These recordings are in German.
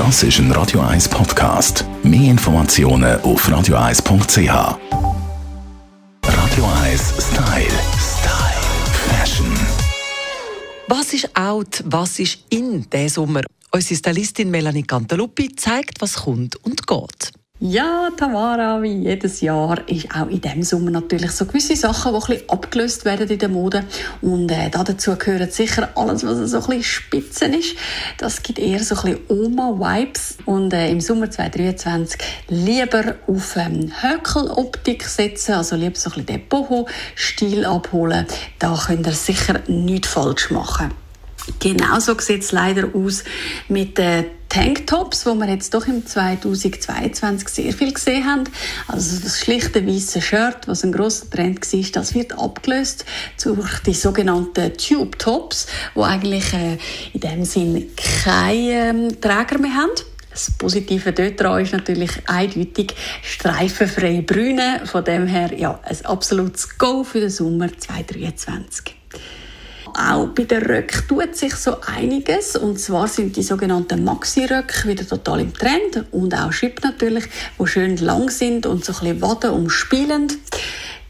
Das ist ein Radio 1 Podcast. Mehr Informationen auf radio1.ch. Radio 1 Style. Style. Fashion. Was ist out, was ist in diesem Sommer? Unsere Stylistin Melanie Cantaluppi zeigt, was kommt und geht. Ja, Tamara, wie jedes Jahr ist auch in diesem Sommer natürlich so gewisse Sachen, die ein bisschen abgelöst werden in der Mode. Und äh, dazu gehört sicher alles, was so ein bisschen spitzen ist. Das gibt eher so ein bisschen Oma-Vibes. Und äh, im Sommer 2023 lieber auf ähm, Höckeloptik setzen, also lieber so ein bisschen den Boho-Stil abholen. Da könnt ihr sicher nichts falsch machen. Genauso sieht es leider aus mit den Tanktops, wo wir jetzt doch im 2022 sehr viel gesehen haben. Also das schlichte weiße Shirt, was ein großer Trend war, das wird abgelöst durch die sogenannten Tube Tops, wo eigentlich äh, in dem Sinn keine äh, Träger mehr haben. Das Positive dort ist natürlich eindeutig streifenfreie Brüne. Von dem her ja, ein absolutes Go für den Sommer 2023. Auch bei den Röcken tut sich so einiges. Und zwar sind die sogenannten Maxi-Röcke wieder total im Trend. Und auch Schip natürlich, die schön lang sind und so ein bisschen Waden umspielend.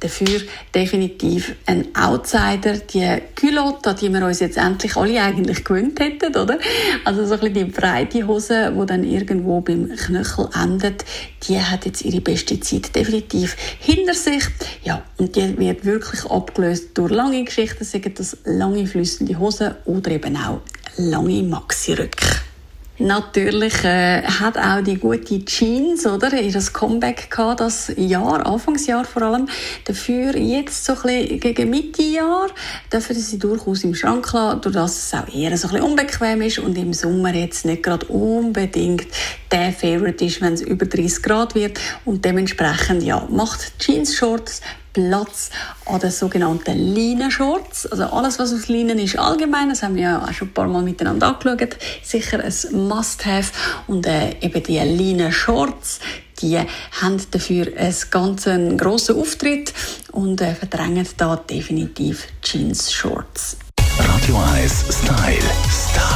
Dafür definitiv ein Outsider, die Culotte, die wir uns jetzt endlich alle eigentlich gewöhnt hätten, oder? Also so ein bisschen die breite Hose, die dann irgendwo beim Knöchel endet, die hat jetzt ihre beste Zeit definitiv hinter sich. Ja, und die wird wirklich abgelöst durch lange Geschichten, sagen das lange flüssende Hosen oder eben auch lange Maxi-Röcke. Natürlich äh, hat auch die gute Jeans oder ihr Comeback gehabt, das Jahr, Anfangsjahr vor allem. Dafür jetzt so ein bisschen gegen Mitte Jahr dürfen sie durchaus im Schrank lassen, durch dass es auch eher so ein bisschen unbequem ist und im Sommer jetzt nicht gerade unbedingt der Favorite ist, wenn es über 30 Grad wird und dementsprechend ja macht Jeans Shorts Platz an den sogenannten Leinenshorts. Also alles, was aus Leinen ist, allgemein, das haben wir ja auch schon ein paar Mal miteinander angeschaut, sicher ein Must-Have. Und äh, eben die Leinenshorts, die haben dafür einen ganz grossen Auftritt und äh, verdrängen da definitiv Jeans-Shorts. Radio 1 Style. Style.